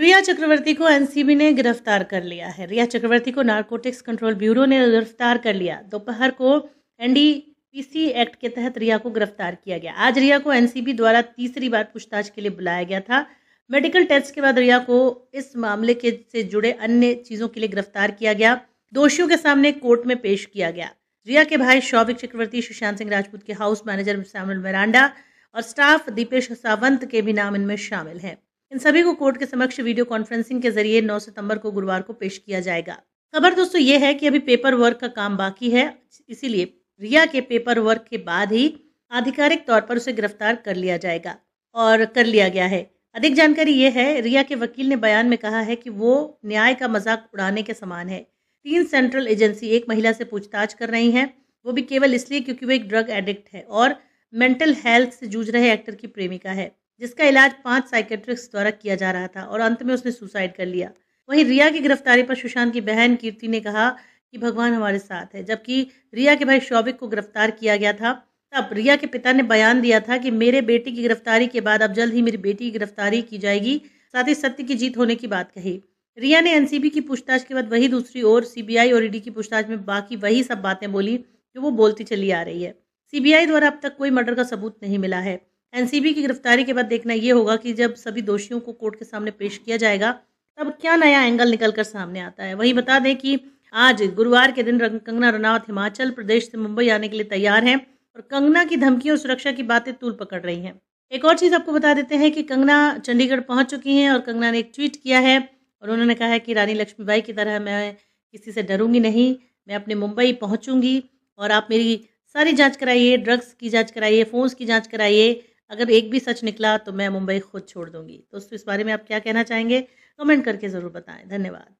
रिया चक्रवर्ती को एनसीबी ने गिरफ़्तार कर लिया है। रिया चक्रवर्ती को नारकोटिक्स कंट्रोल ब्यूरो ने गिरफ़्तार कर लिया। दोपहर को एनडीपीसी एक्ट के तहत रिया को गिरफ़्तार किया गया। आज रिया को एनसीबी द्वारा तीसरी बार पूछताछ के लिए बुलाया गया था। मेडिकल टेस्ट के बाद रिया को इस मामले के से जुड़े अन्य चीज़ों के लिए गिरफ़्तार किया गया। दोषियों के सामने कोर्ट में पेश किया गया। रिया के भाई शौविक चक्रवर्ती, सुशांत सिंह राजपूत के हाउस मैनेजर सैमुअल मेरांडा और स्टाफ दीपेश सावंत के भी नाम इनमें शामिल हैं। इन सभी को कोर्ट के समक्ष वीडियो कॉन्फ्रेंसिंग के ज़रिए 9 सितंबर को गुरुवार को पेश किया जाएगा। खबर दोस्तों ये है कि अभी पेपर वर्क का काम बाकी है, इसीलिए रिया के पेपर वर्क के बाद ही आधिकारिक तौर पर उसे गिरफ़्तार कर लिया जाएगा और कर लिया गया है। अधिक जानकारी ये है, रिया के वकील ने बयान में कहा है कि वो न्याय का मज़ाक उड़ाने के समान है। तीन सेंट्रल एजेंसी एक महिला से पूछताछ कर रही हैं, वो भी केवल इसलिए क्योंकि वो एक ड्रग एडिक्ट है और मेंटल हेल्थ से जूझ रहे एक्टर की प्रेमिका है। जिसका इलाज पाँच साइकेट्रिक्स द्वारा किया जा रहा था और अंत में उसने सुसाइड कर लिया। वहीं रिया की गिरफ्तारी पर सुशांत की बहन कीर्ति ने कहा कि भगवान हमारे साथ है। जबकि रिया के भाई शौविक को गिरफ़्तार किया गया था, तब रिया के पिता ने बयान दिया था कि मेरे बेटे की गिरफ्तारी के बाद अब जल्द ही मेरी बेटी की गिरफ्तारी की जाएगी, साथ ही सत्य की जीत होने की बात कही। रिया ने एनसीबी की पूछताछ के बाद वही दूसरी ओर सीबीआई और ईडी की पूछताछ में बाकी वही सब बातें बोली जो वो बोलती चली आ रही है। सीबीआई द्वारा अब तक कोई मर्डर का सबूत नहीं मिला है। एनसीबी की गिरफ्तारी के बाद देखना ये होगा कि जब सभी दोषियों को कोर्ट के सामने पेश किया जाएगा, तब क्या नया एंगल निकल कर सामने आता है? वही बता दें कि आज गुरुवार के दिन कंगना रनावत हिमाचल प्रदेश से मुंबई आने के लिए तैयार हैं और कंगना की धमकी और सुरक्षा की बातें तूल पकड़ रही हैं। एक और चीज़ आपको बता देते हैं कि कंगना चंडीगढ़ पहुँच चुकी हैं और कंगना ने एक ट्वीट किया है और उन्होंने कहा है कि रानी लक्ष्मीबाई की तरह मैं किसी से डरूँगी नहीं, मैं अपने मुंबई पहुंचूँगी और आप मेरी सारी जाँच कराइए, ड्रग्स की जाँच कराइए, फ़ोन्स की जाँच कराइए अगर एक भी सच निकला तो मैं मुंबई खुद छोड़ दूँगी। दोस्तों इस बारे में आप क्या कहना चाहेंगे? कमेंट करके ज़रूर बताएँ। धन्यवाद।